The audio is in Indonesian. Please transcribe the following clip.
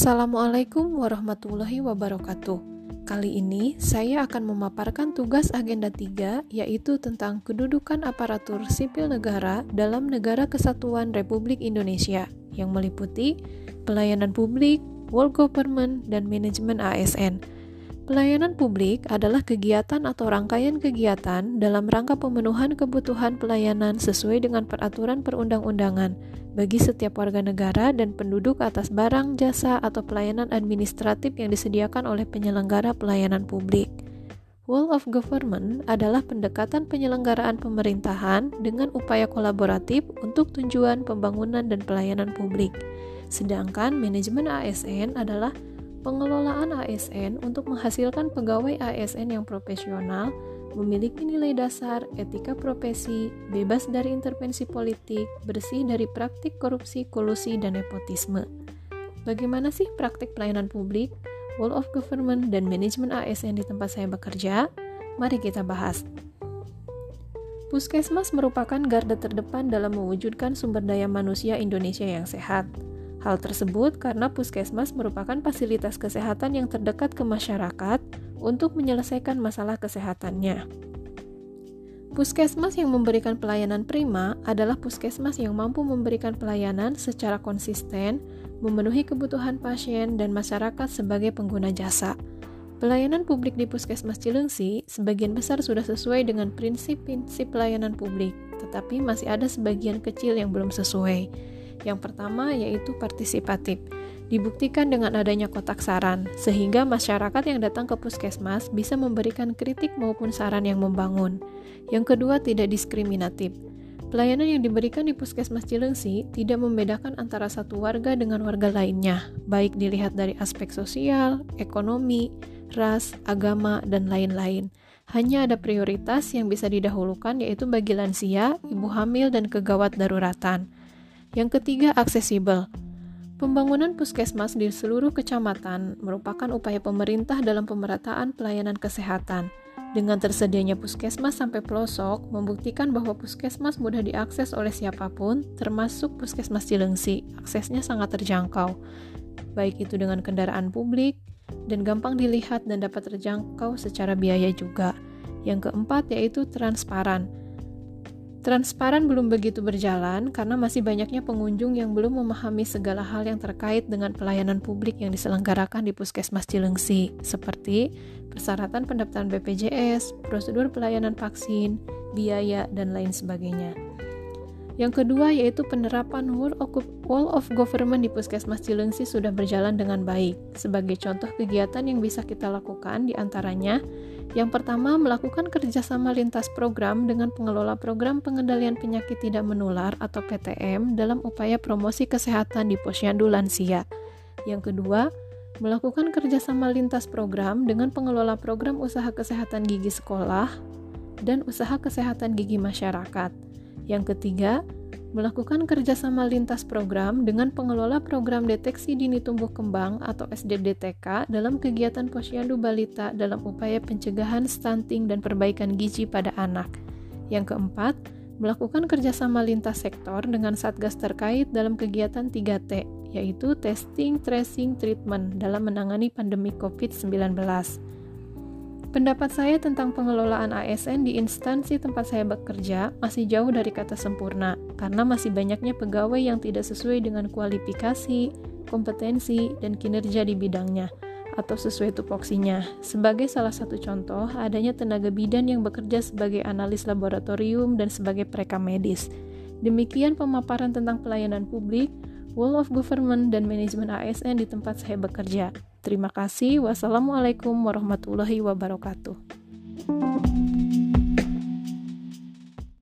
Assalamualaikum warahmatullahi wabarakatuh. Kali ini saya akan memaparkan tugas agenda 3 yaitu tentang kedudukan aparatur sipil negara dalam negara kesatuan Republik Indonesia yang meliputi pelayanan publik, world government, dan manajemen ASN. Pelayanan publik adalah kegiatan atau rangkaian kegiatan dalam rangka pemenuhan kebutuhan pelayanan sesuai dengan peraturan perundang-undangan bagi setiap warga negara dan penduduk atas barang, jasa, atau pelayanan administratif yang disediakan oleh penyelenggara pelayanan publik. Wall of Government adalah pendekatan penyelenggaraan pemerintahan dengan upaya kolaboratif untuk tujuan pembangunan dan pelayanan publik. Sedangkan manajemen ASN adalah Pengelolaan ASN untuk menghasilkan pegawai ASN yang profesional, memiliki nilai dasar, etika profesi, bebas dari intervensi politik, bersih dari praktik korupsi, kolusi, dan nepotisme. Bagaimana sih praktik pelayanan publik, Wall of Government, dan manajemen ASN di tempat saya bekerja? Mari kita bahas. Puskesmas merupakan garda terdepan dalam mewujudkan sumber daya manusia Indonesia yang sehat. Hal tersebut karena puskesmas merupakan fasilitas kesehatan yang terdekat ke masyarakat untuk menyelesaikan masalah kesehatannya. Puskesmas yang memberikan pelayanan prima adalah puskesmas yang mampu memberikan pelayanan secara konsisten, memenuhi kebutuhan pasien dan masyarakat sebagai pengguna jasa. Pelayanan publik di Puskesmas Cilengsi sebagian besar sudah sesuai dengan prinsip-prinsip pelayanan publik, tetapi masih ada sebagian kecil yang belum sesuai. Yang pertama yaitu partisipatif. Dibuktikan dengan adanya kotak saran, sehingga masyarakat yang datang ke puskesmas bisa memberikan kritik maupun saran yang membangun. Yang kedua, tidak diskriminatif. Pelayanan yang diberikan di Puskesmas Cilengsi tidak membedakan antara satu warga dengan warga lainnya, baik dilihat dari aspek sosial, ekonomi, ras, agama, dan lain-lain. Hanya ada prioritas yang bisa didahulukan yaitu bagi lansia, ibu hamil, dan kegawat daruratan. Yang ketiga, aksesibel. Pembangunan puskesmas di seluruh kecamatan merupakan upaya pemerintah dalam pemerataan pelayanan kesehatan. Dengan tersedianya puskesmas sampai pelosok, membuktikan bahwa puskesmas mudah diakses oleh siapa pun, termasuk puskesmas Cilengsi. Aksesnya sangat terjangkau, baik itu dengan kendaraan publik, dan gampang dilihat dan dapat terjangkau secara biaya juga. Yang keempat yaitu transparan. Transparan belum begitu berjalan karena masih banyaknya pengunjung yang belum memahami segala hal yang terkait dengan pelayanan publik yang diselenggarakan di Puskesmas Cilengsi, seperti persyaratan pendaftaran BPJS, prosedur pelayanan vaksin, biaya, dan lain sebagainya. Yang kedua yaitu penerapan Wall of Government di Puskesmas Cilengsi sudah berjalan dengan baik. Sebagai contoh kegiatan yang bisa kita lakukan di antaranya, yang pertama melakukan kerjasama lintas program dengan pengelola program pengendalian penyakit tidak menular atau PTM dalam upaya promosi kesehatan di posyandu lansia. Yang kedua, melakukan kerjasama lintas program dengan pengelola program usaha kesehatan gigi sekolah dan usaha kesehatan gigi masyarakat. Yang ketiga, melakukan kerjasama lintas program dengan pengelola program deteksi dini tumbuh kembang atau SDDTK dalam kegiatan posyandu balita dalam upaya pencegahan stunting dan perbaikan gizi pada anak. Yang keempat, melakukan kerjasama lintas sektor dengan satgas terkait dalam kegiatan 3T, yaitu testing, tracing, treatment dalam menangani pandemi COVID-19. Pendapat saya tentang pengelolaan ASN di instansi tempat saya bekerja masih jauh dari kata sempurna, karena masih banyaknya pegawai yang tidak sesuai dengan kualifikasi, kompetensi, dan kinerja di bidangnya, atau sesuai tupoksinya. Sebagai salah satu contoh, adanya tenaga bidan yang bekerja sebagai analis laboratorium dan sebagai pereka medis. Demikian pemaparan tentang pelayanan publik, Wall of Government, dan manajemen ASN di tempat saya bekerja. Terima kasih. Wassalamualaikum warahmatullahi wabarakatuh.